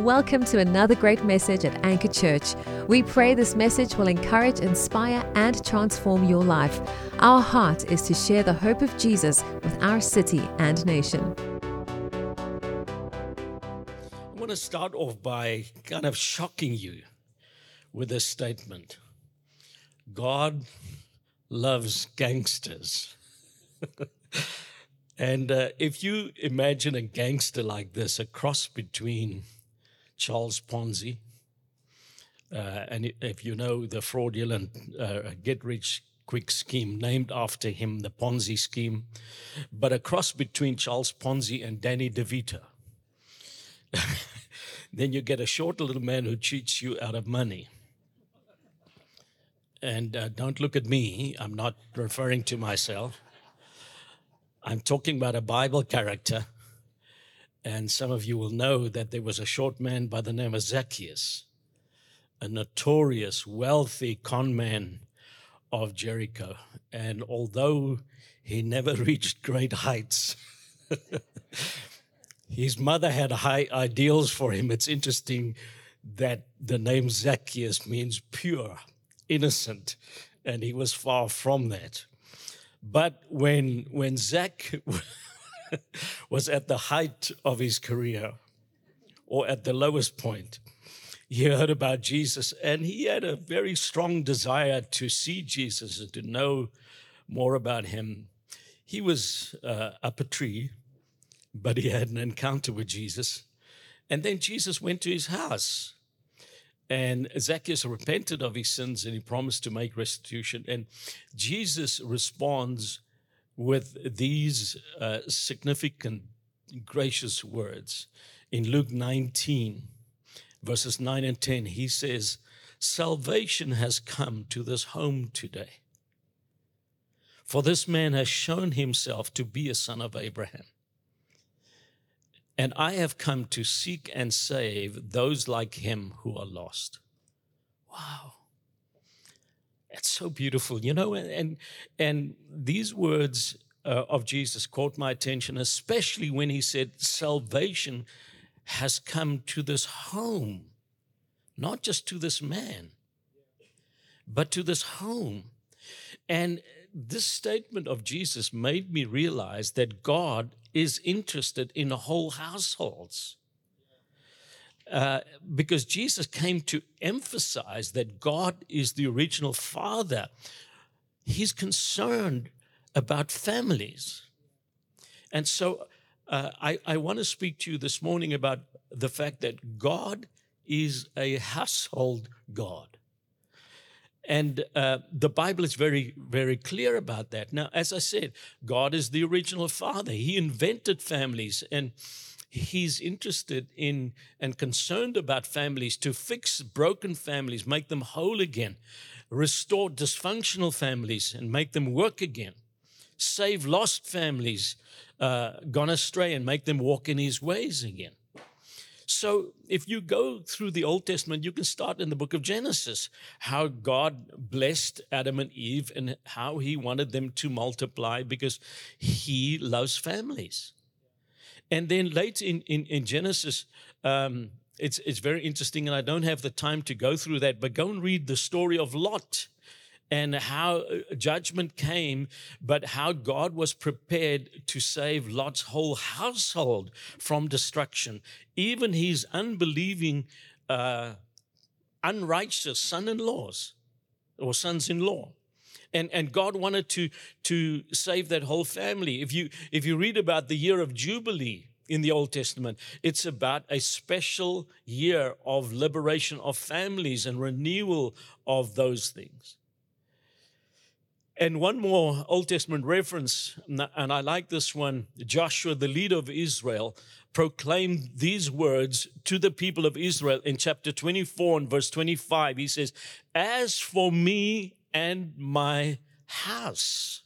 Welcome to another great message at Anchor Church. We pray this message will encourage, inspire, and transform your life. Our heart is to share the hope of Jesus with our city and nation. I want to start off by kind of shocking you with this statement God loves gangsters. and uh, if you imagine a gangster like this, a cross between Charles Ponzi. Uh, and if you know the fraudulent uh, get rich quick scheme named after him, the Ponzi scheme, but a cross between Charles Ponzi and Danny DeVito. then you get a short little man who cheats you out of money. And uh, don't look at me, I'm not referring to myself. I'm talking about a Bible character and some of you will know that there was a short man by the name of Zacchaeus, a notorious, wealthy con man of Jericho. And although he never reached great heights, his mother had high ideals for him. It's interesting that the name Zacchaeus means pure, innocent, and he was far from that. But when, when Zach was at the height of his career or at the lowest point. He heard about Jesus and he had a very strong desire to see Jesus and to know more about him. He was uh, up a tree, but he had an encounter with Jesus. And then Jesus went to his house. And Zacchaeus repented of his sins and he promised to make restitution. And Jesus responds with these uh, significant, gracious words. In Luke 19, verses 9 and 10, he says, Salvation has come to this home today. For this man has shown himself to be a son of Abraham. And I have come to seek and save those like him who are lost. Wow. It's so beautiful, you know, and and these words uh, of Jesus caught my attention, especially when he said, "Salvation has come to this home, not just to this man, but to this home." And this statement of Jesus made me realize that God is interested in whole households. Uh, because Jesus came to emphasize that God is the original father. He's concerned about families. And so uh, I, I want to speak to you this morning about the fact that God is a household God. And uh, the Bible is very, very clear about that. Now, as I said, God is the original father. He invented families. And he's interested in and concerned about families to fix broken families, make them whole again, restore dysfunctional families and make them work again, save lost families uh, gone astray and make them walk in his ways again. So, if you go through the Old Testament, you can start in the book of Genesis, how God blessed Adam and Eve and how he wanted them to multiply because he loves families. And then late in, in, in Genesis, um, it's, it's very interesting, and I don't have the time to go through that, but go and read the story of Lot and how uh, judgment came, but how God was prepared to save Lot's whole household from destruction. Even his unbelieving, uh, unrighteous son in laws or sons in law and, and God wanted to, to save that whole family. If you, if you read about the year of Jubilee in the Old Testament, it's about a special year of liberation of families and renewal of those things. And one more Old Testament reference, and I like this one Joshua, the leader of Israel, proclaimed these words to the people of Israel in chapter 24 and verse 25. He says, As for me and my house,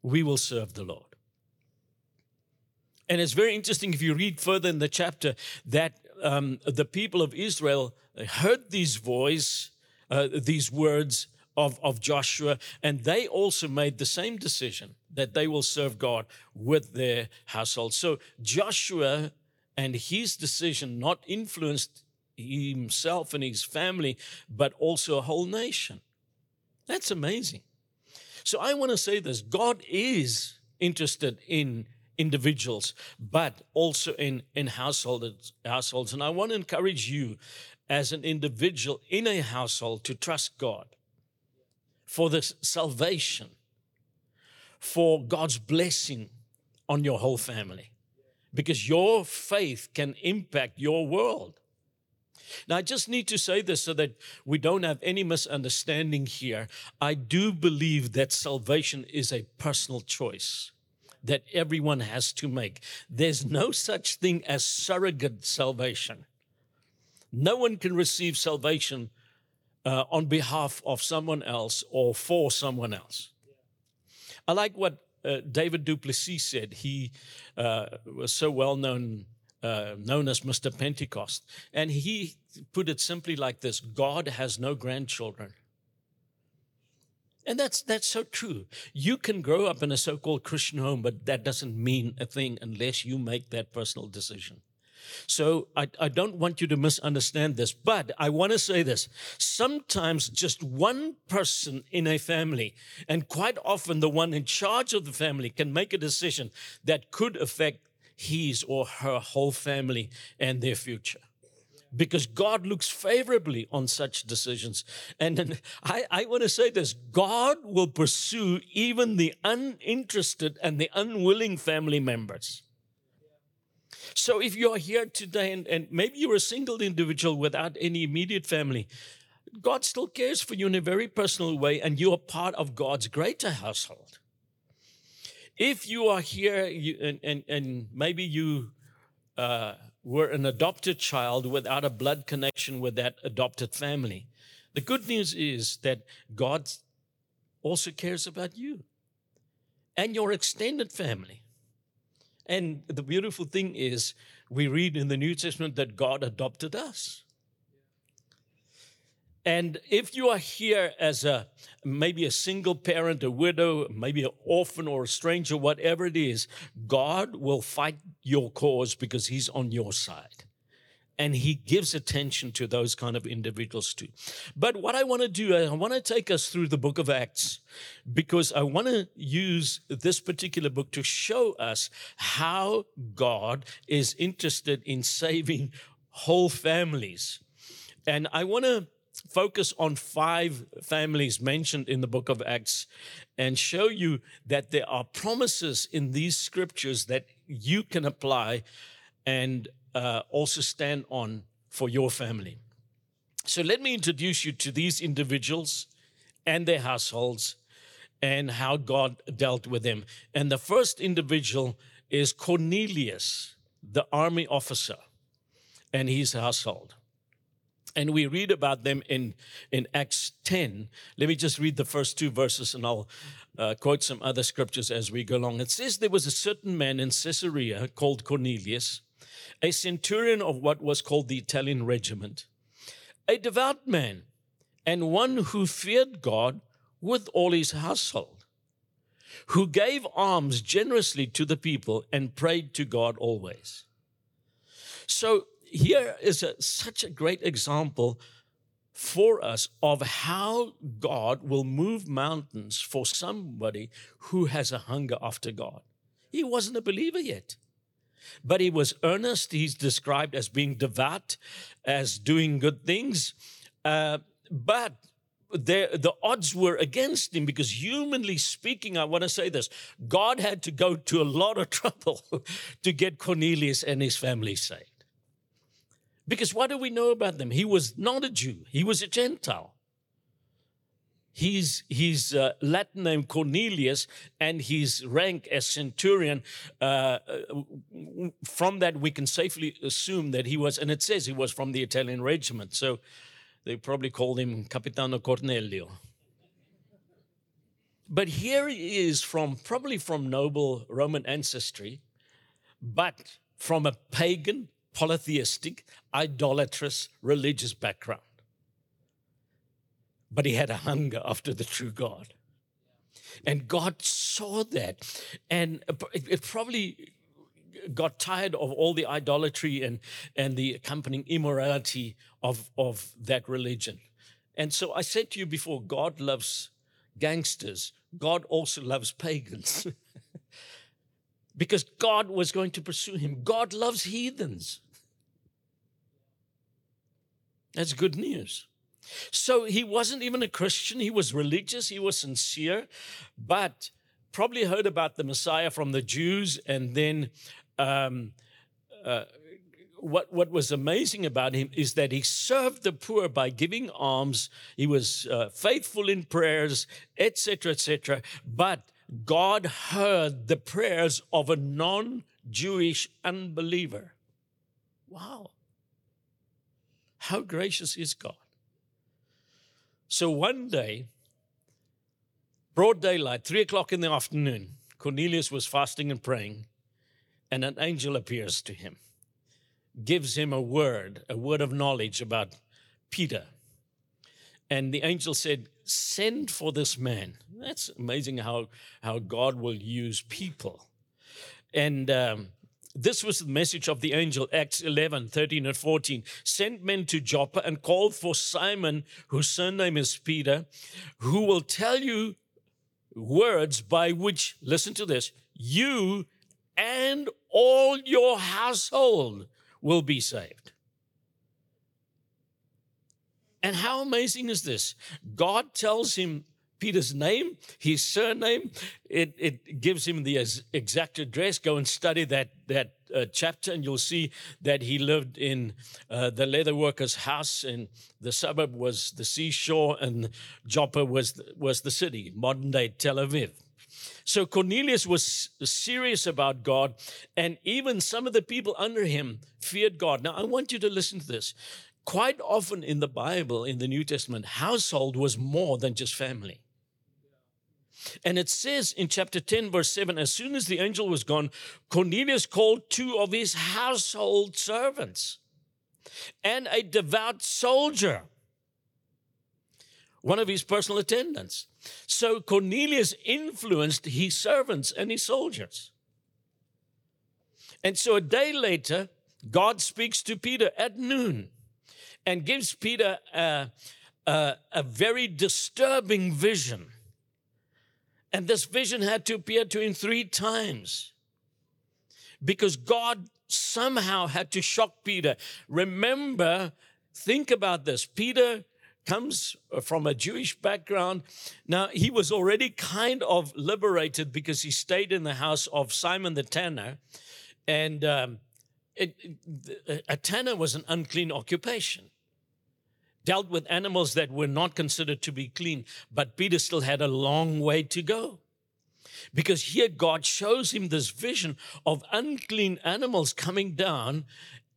we will serve the Lord. And it's very interesting if you read further in the chapter that um, the people of Israel heard these voice, uh, these words of, of Joshua, and they also made the same decision that they will serve God with their household. So Joshua and his decision not influenced himself and his family, but also a whole nation. That's amazing. So I want to say this God is interested in individuals, but also in, in households, households. And I want to encourage you as an individual in a household to trust God for the salvation, for God's blessing on your whole family, because your faith can impact your world. Now, I just need to say this so that we don't have any misunderstanding here. I do believe that salvation is a personal choice that everyone has to make. There's no such thing as surrogate salvation. No one can receive salvation uh, on behalf of someone else or for someone else. I like what uh, David du Plessis said. He uh, was so well known, uh, known as Mr. Pentecost. And he put it simply like this God has no grandchildren. And that's that's so true. You can grow up in a so-called Christian home, but that doesn't mean a thing unless you make that personal decision. So I, I don't want you to misunderstand this, but I want to say this. Sometimes just one person in a family, and quite often the one in charge of the family, can make a decision that could affect his or her whole family and their future because God looks favorably on such decisions. And I, I want to say this God will pursue even the uninterested and the unwilling family members. So if you're here today and, and maybe you're a single individual without any immediate family, God still cares for you in a very personal way, and you are part of God's greater household. If you are here you, and, and, and maybe you uh, were an adopted child without a blood connection with that adopted family. The good news is that God also cares about you and your extended family. And the beautiful thing is, we read in the New Testament that God adopted us. And if you are here as a maybe a single parent, a widow, maybe an orphan or a stranger, whatever it is, God will fight your cause because He's on your side. And He gives attention to those kind of individuals too. But what I want to do, I want to take us through the book of Acts because I want to use this particular book to show us how God is interested in saving whole families. And I want to focus on five families mentioned in the book of Acts and show you that there are promises in these scriptures that you can apply and uh, also stand on for your family. So let me introduce you to these individuals and their households and how God dealt with them. And the first individual is Cornelius, the army officer, and his household. And we read about them in, in Acts 10. Let me just read the first two verses and I'll uh, quote some other scriptures as we go along. It says, There was a certain man in Caesarea called Cornelius, a centurion of what was called the Italian regiment, a devout man, and one who feared God with all his household, who gave alms generously to the people and prayed to God always. So here is a, such a great example for us of how God will move mountains for somebody who has a hunger after God. He wasn't a believer yet, but he was earnest. He's described as being devout, as doing good things. Uh, but there, the odds were against him because, humanly speaking, I want to say this God had to go to a lot of trouble to get Cornelius and his family saved. Because what do we know about them? He was not a Jew, he was a Gentile. His, his uh, Latin name Cornelius and his rank as centurion, uh, uh, from that we can safely assume that he was, and it says he was from the Italian regiment, so they probably called him Capitano Cornelio. But here he is from, probably from noble Roman ancestry, but from a pagan, polytheistic, idolatrous religious background. But he had a hunger after the true God. And God saw that. And it probably got tired of all the idolatry and, and the accompanying immorality of, of that religion. And so I said to you before God loves gangsters, God also loves pagans. because God was going to pursue him. God loves heathens. That's good news. So he wasn't even a Christian. He was religious, he was sincere, but probably heard about the Messiah from the Jews. And then um, uh, what, what was amazing about him is that he served the poor by giving alms. He was uh, faithful in prayers, etc., etc. But God heard the prayers of a non Jewish unbeliever. Wow. How gracious is God? So one day, broad daylight, three o'clock in the afternoon, Cornelius was fasting and praying, and an angel appears to him, gives him a word, a word of knowledge about Peter. And the angel said, Send for this man. That's amazing how, how God will use people. And um, this was the message of the angel, Acts 11, 13 and 14. Send men to Joppa and call for Simon, whose surname is Peter, who will tell you words by which, listen to this, you and all your household will be saved. And how amazing is this? God tells him Peter's name, his surname. It, it gives him the exact address. Go and study that, that uh, chapter, and you'll see that he lived in uh, the leather worker's house, and the suburb was the seashore, and Joppa was, was the city, modern day Tel Aviv. So Cornelius was serious about God, and even some of the people under him feared God. Now, I want you to listen to this. Quite often in the Bible, in the New Testament, household was more than just family. And it says in chapter 10, verse 7 as soon as the angel was gone, Cornelius called two of his household servants and a devout soldier, one of his personal attendants. So Cornelius influenced his servants and his soldiers. And so a day later, God speaks to Peter at noon and gives Peter a, a, a very disturbing vision. And this vision had to appear to him three times because God somehow had to shock Peter. Remember, think about this. Peter comes from a Jewish background. Now, he was already kind of liberated because he stayed in the house of Simon the tanner. And um, it, a tanner was an unclean occupation dealt with animals that were not considered to be clean. But Peter still had a long way to go. Because here God shows him this vision of unclean animals coming down,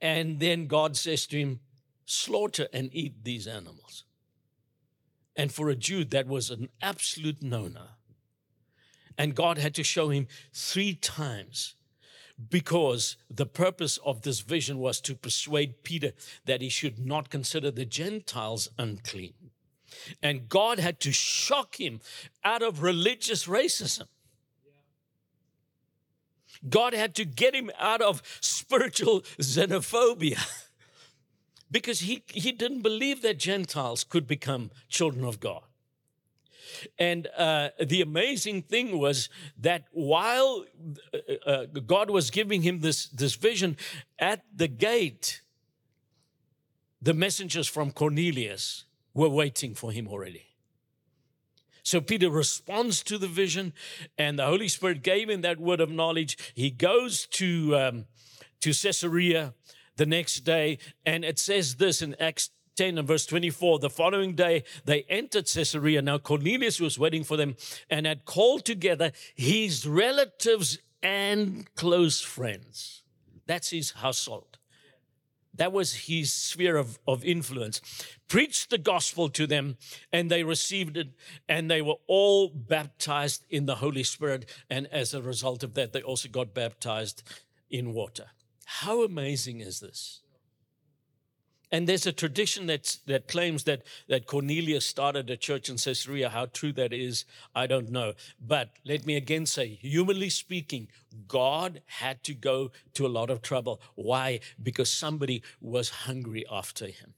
and then God says to him, Slaughter and eat these animals. And for a Jew, that was an absolute no no. And God had to show him three times because the purpose of this vision was to persuade Peter that he should not consider the Gentiles unclean. And God had to shock him out of religious racism. God had to get him out of spiritual xenophobia because he, he didn't believe that Gentiles could become children of God. And uh, the amazing thing was that while uh, uh, God was giving him this, this vision at the gate, the messengers from Cornelius were waiting for him already. So Peter responds to the vision, and the Holy Spirit gave him that word of knowledge. He goes to, um, to Caesarea the next day, and it says this in Acts 10 and verse 24. The following day, they entered Caesarea. Now, Cornelius was waiting for them and had called together his relatives and close friends. That's his household. That was his sphere of, of influence. Preached the gospel to them, and they received it, and they were all baptized in the Holy Spirit. And as a result of that, they also got baptized in water. How amazing is this? And there's a tradition that's, that claims that, that Cornelius started a church in Caesarea. How true that is, I don't know. But let me again say, humanly speaking, God had to go to a lot of trouble. Why? Because somebody was hungry after him.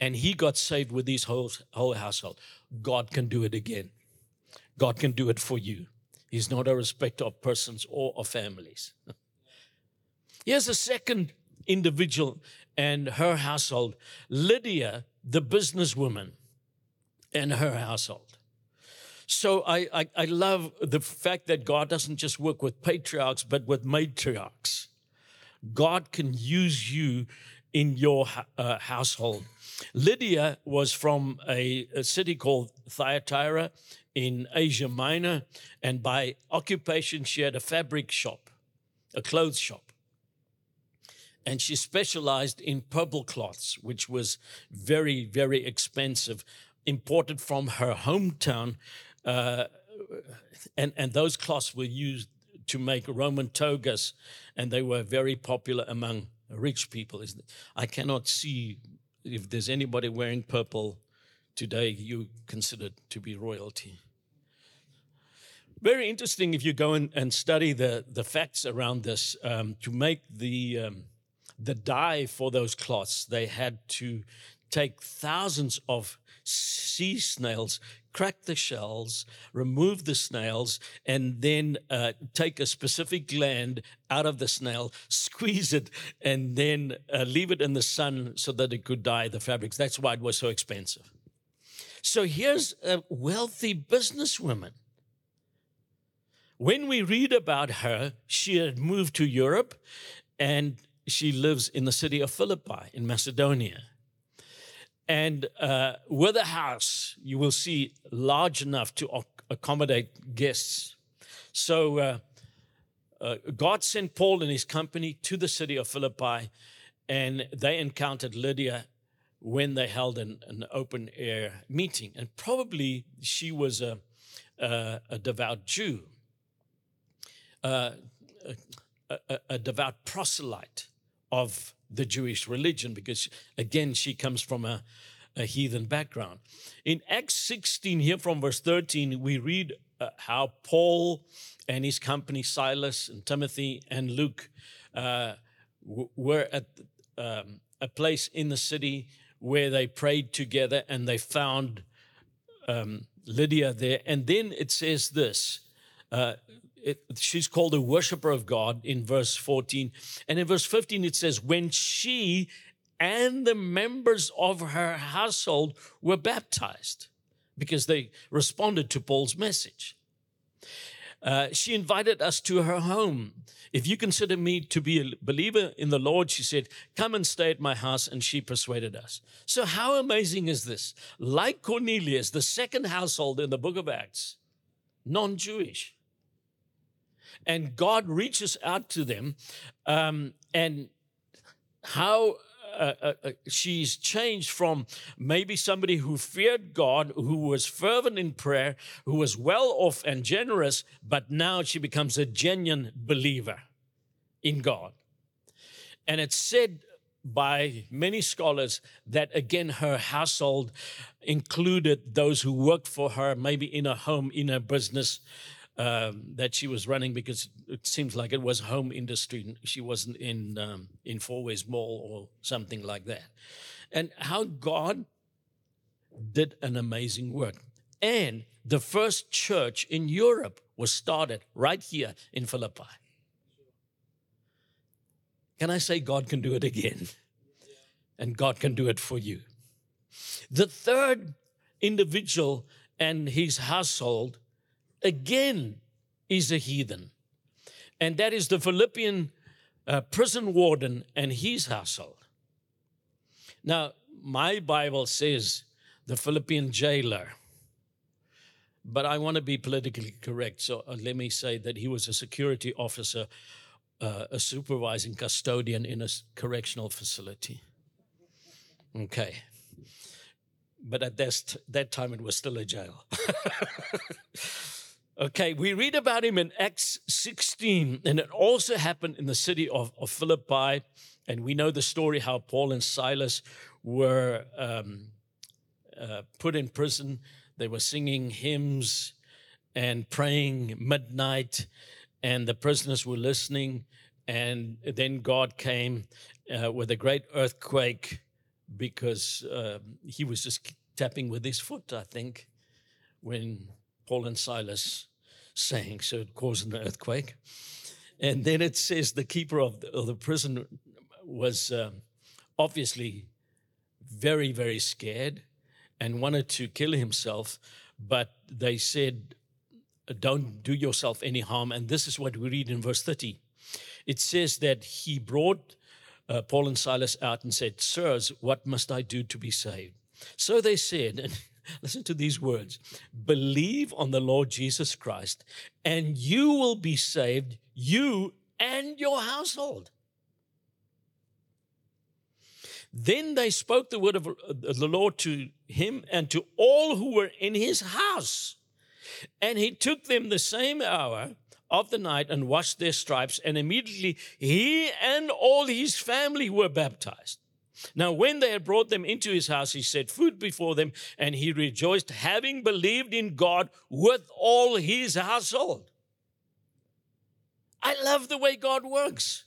And he got saved with his whole, whole household. God can do it again. God can do it for you. He's not a respecter of persons or of families. Here's a second individual and her household Lydia, the businesswoman, and her household. So I, I, I, love the fact that God doesn't just work with patriarchs, but with matriarchs. God can use you in your uh, household. Lydia was from a, a city called Thyatira in Asia Minor, and by occupation, she had a fabric shop, a clothes shop. And she specialized in purple cloths, which was very, very expensive, imported from her hometown. Uh, and, and those cloths were used to make Roman togas, and they were very popular among rich people. I cannot see if there's anybody wearing purple today, you consider to be royalty. Very interesting if you go in and study the, the facts around this. Um, to make the, um, the dye for those cloths, they had to take thousands of sea snails, crack the shells, remove the snails, and then uh, take a specific gland out of the snail, squeeze it, and then uh, leave it in the sun so that it could dye the fabrics. That's why it was so expensive. So here's a wealthy businesswoman. When we read about her, she had moved to Europe and she lives in the city of Philippi in Macedonia. And uh, with a house, you will see large enough to accommodate guests. So uh, uh, God sent Paul and his company to the city of Philippi, and they encountered Lydia when they held an, an open air meeting. And probably she was a, a, a devout Jew, uh, a, a devout proselyte of the Jewish religion because, again, she comes from a, a heathen background. In Acts 16, here from verse 13, we read uh, how Paul and his company, Silas and Timothy and Luke, uh, w- were at um, a place in the city where they prayed together and they found um, Lydia there. And then it says this uh, it, she's called a worshiper of God in verse 14. And in verse 15, it says, When she and the members of her household were baptized because they responded to Paul's message. Uh, she invited us to her home. If you consider me to be a believer in the Lord, she said, come and stay at my house. And she persuaded us. So, how amazing is this? Like Cornelius, the second household in the book of Acts, non Jewish and God reaches out to them, um, and how uh, uh, uh, she's changed from maybe somebody who feared God, who was fervent in prayer, who was well off and generous, but now she becomes a genuine believer in God. And it's said by many scholars that again her household included those who worked for her, maybe in a home, in a business, um, that she was running because it seems like it was home industry. She wasn't in um, in Fourways Mall or something like that. And how God did an amazing work. And the first church in Europe was started right here in Philippi. Can I say God can do it again? And God can do it for you. The third individual and his household again is a heathen. And that is the Philippian uh, prison warden and his household. Now, my Bible says the Philippian jailer, but I want to be politically correct. So uh, let me say that he was a security officer, uh, a supervising custodian in a correctional facility. Okay. But at that, that time, it was still a jail. Okay, we read about him in Acts 16, and it also happened in the city of, of Philippi. And we know the story how Paul and Silas were um, uh, put in prison. They were singing hymns and praying midnight, and the prisoners were listening. And then God came uh, with a great earthquake because uh, he was just tapping with his foot, I think, when Paul and Silas sang, so it caused an earthquake. And then it says the keeper of the, of the prison was um, obviously very, very scared and wanted to kill himself, but they said, Don't do yourself any harm. And this is what we read in verse 30. It says that he brought uh, Paul and Silas out and said, Sirs, what must I do to be saved? So they said, and listen to these words believe on the Lord Jesus Christ, and you will be saved, you and your household. Then they spoke the word of the Lord to him and to all who were in his house. And he took them the same hour of the night and washed their stripes, and immediately he and all his family were baptized. Now, when they had brought them into his house, he set food before them, and he rejoiced, having believed in God with all his household. I love the way God works.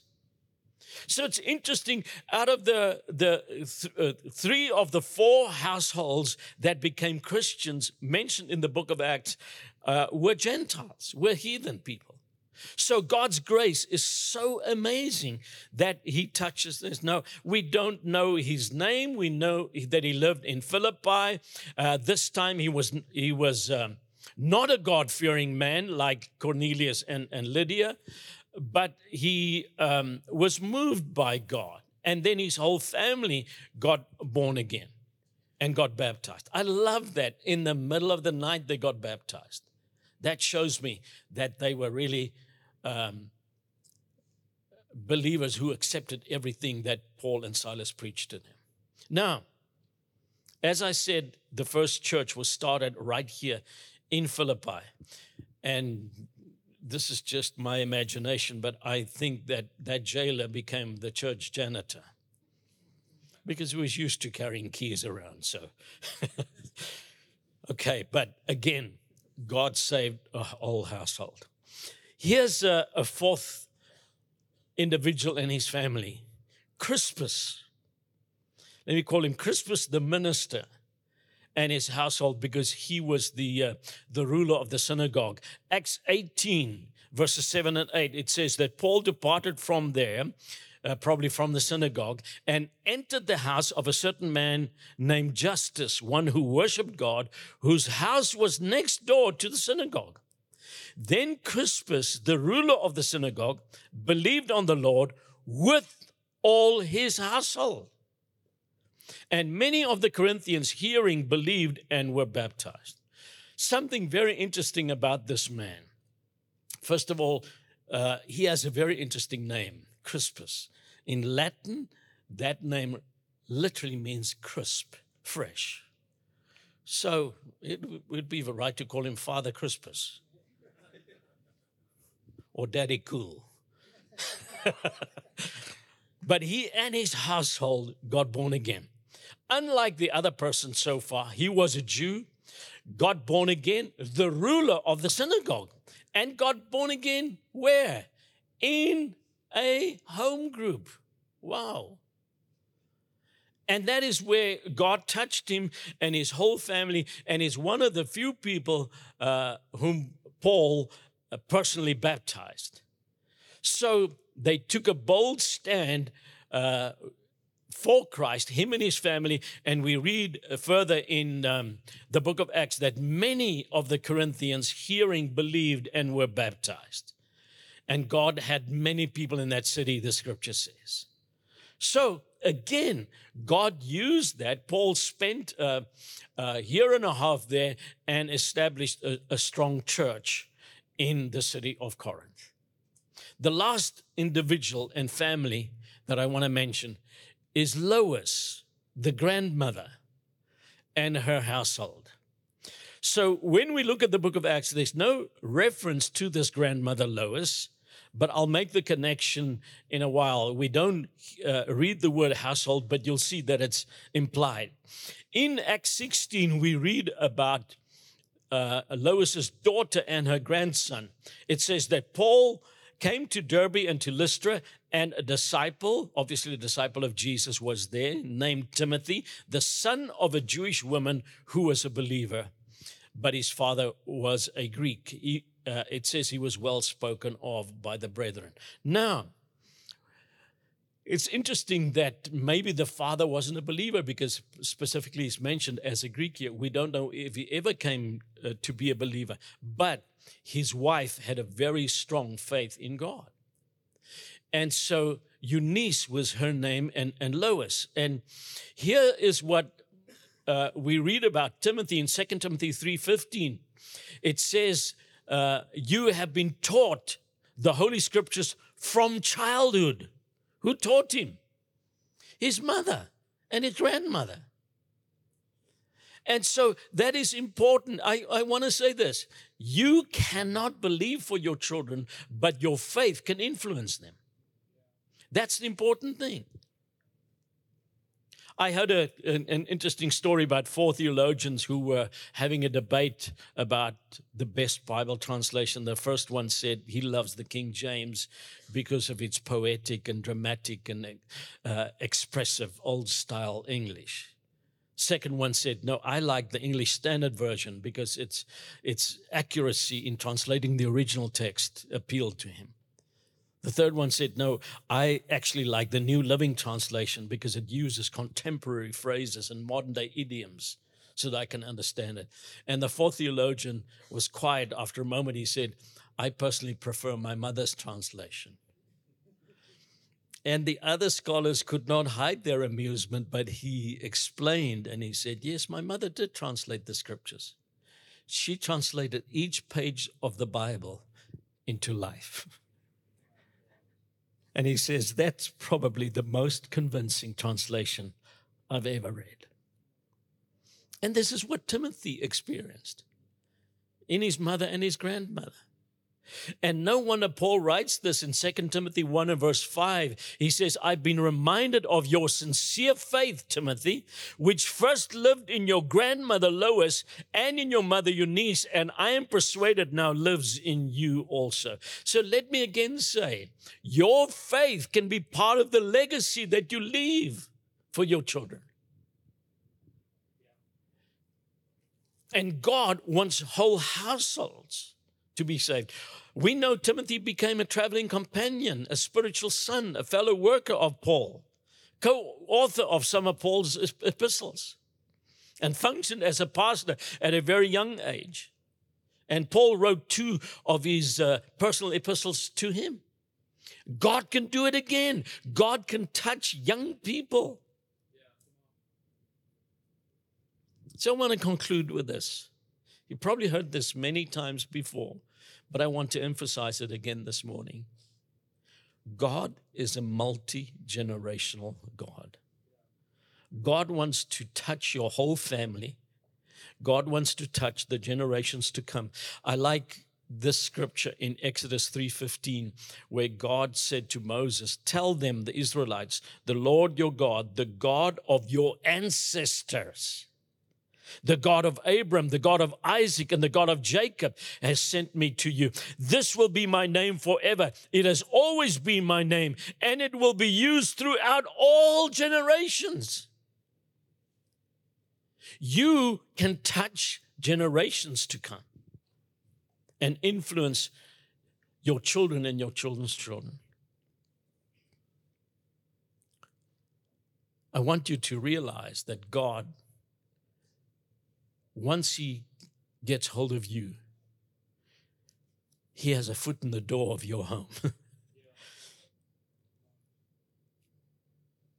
So it's interesting. Out of the the th- uh, three of the four households that became Christians mentioned in the book of Acts uh, were Gentiles, were heathen people. So God's grace is so amazing that He touches this. No, we don't know His name. We know that He lived in Philippi. Uh, this time He was He was. Um, not a God fearing man like Cornelius and, and Lydia, but he um, was moved by God. And then his whole family got born again and got baptized. I love that. In the middle of the night, they got baptized. That shows me that they were really um, believers who accepted everything that Paul and Silas preached to them. Now, as I said, the first church was started right here in Philippi. And this is just my imagination, but I think that that jailer became the church janitor because he was used to carrying keys around. So, okay, but again, God saved a whole household. Here's a, a fourth individual in his family Crispus. Let me call him Crispus the minister and his household because he was the, uh, the ruler of the synagogue. Acts 18, verses 7 and 8, it says that Paul departed from there, uh, probably from the synagogue, and entered the house of a certain man named Justus, one who worshiped God, whose house was next door to the synagogue. Then Crispus, the ruler of the synagogue, believed on the Lord with all his household. And many of the Corinthians hearing believed and were baptized. Something very interesting about this man. First of all, uh, he has a very interesting name, Crispus. In Latin, that name literally means crisp, fresh. So it would be right to call him Father Crispus or Daddy Cool. but he and his household got born again. Unlike the other person so far, he was a Jew, got born again, the ruler of the synagogue, and got born again where? In a home group. Wow. And that is where God touched him and his whole family, and is one of the few people uh, whom Paul personally baptized. So they took a bold stand uh, for Christ, him and his family. And we read further in um, the book of Acts that many of the Corinthians hearing believed and were baptized. And God had many people in that city, the scripture says. So again, God used that. Paul spent uh, a year and a half there and established a, a strong church in the city of Corinth. The last individual and family that I want to mention is Lois, the grandmother, and her household. So when we look at the book of Acts, there's no reference to this grandmother Lois, but I'll make the connection in a while. We don't uh, read the word household, but you'll see that it's implied. In Acts 16, we read about uh, Lois's daughter and her grandson. It says that Paul came to Derbe and to Lystra, and a disciple, obviously a disciple of Jesus, was there named Timothy, the son of a Jewish woman who was a believer but his father was a Greek. He, uh, it says he was well spoken of by the brethren. Now, it's interesting that maybe the father wasn't a believer because specifically he's mentioned as a Greek here. We don't know if he ever came uh, to be a believer, but his wife had a very strong faith in God. And so Eunice was her name and, and Lois. And here is what uh, we read about Timothy in 2 Timothy 3.15. It says, uh, you have been taught the Holy Scriptures from childhood. Who taught him? His mother and his grandmother. And so that is important. I, I want to say this you cannot believe for your children, but your faith can influence them. That's the important thing. I heard a, an, an, interesting story about four theologians who were having a debate about the best Bible translation. The first one said he loves the King James because of its poetic and dramatic and uh, expressive old style English. Second one said, "No, I like the English Standard Version because its its accuracy in translating the original text appealed to him." The third one said, No, I actually like the New Living Translation because it uses contemporary phrases and modern day idioms so that I can understand it. And the fourth theologian was quiet after a moment. He said, I personally prefer my mother's translation. And the other scholars could not hide their amusement, but he explained and he said, Yes, my mother did translate the scriptures. She translated each page of the Bible into life. And he says, that's probably the most convincing translation I've ever read. And this is what Timothy experienced in his mother and his grandmother. And no wonder Paul writes this in 2 Timothy 1 and verse 5. He says, I've been reminded of your sincere faith, Timothy, which first lived in your grandmother Lois and in your mother Eunice, and I am persuaded now lives in you also. So let me again say, your faith can be part of the legacy that you leave for your children. And God wants whole households to be saved. We know Timothy became a traveling companion, a spiritual son, a fellow worker of Paul, co author of some of Paul's epistles, and functioned as a pastor at a very young age. And Paul wrote two of his uh, personal epistles to him. God can do it again. God can touch young people. So I want to conclude with this. You probably heard this many times before, but I want to emphasize it again this morning. God is a multi generational God. God wants to touch your whole family. God wants to touch the generations to come. I like this scripture in Exodus 3:15 where God said to Moses, "Tell them the Israelites, the Lord your God, the God of your ancestors, the God of Abram, the God of Isaac, and the God of Jacob has sent me to you. This will be my name forever. It has always been my name, and it will be used throughout all generations. You can touch generations to come and influence your children and your children's children. I want you to realize that God once he gets hold of you, he has a foot in the door of your home.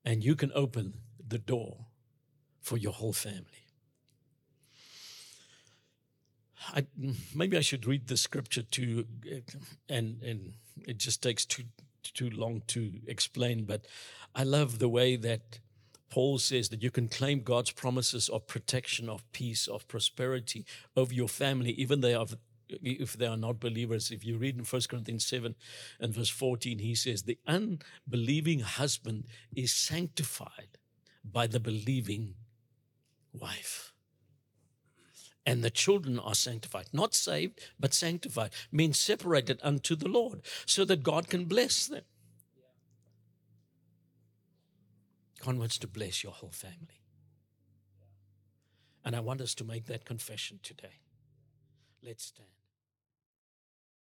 and you can open the door for your whole family. I, maybe I should read the scripture to, and and it just takes too too long to explain. But I love the way that Paul says that you can claim God's promises of protection, of peace, of prosperity over your family, even they are, if they are not believers. If you read in 1 Corinthians 7 and verse 14, he says, The unbelieving husband is sanctified by the believing wife. And the children are sanctified, not saved, but sanctified, means separated unto the Lord, so that God can bless them. God wants to bless your whole family. And I want us to make that confession today. Let's stand.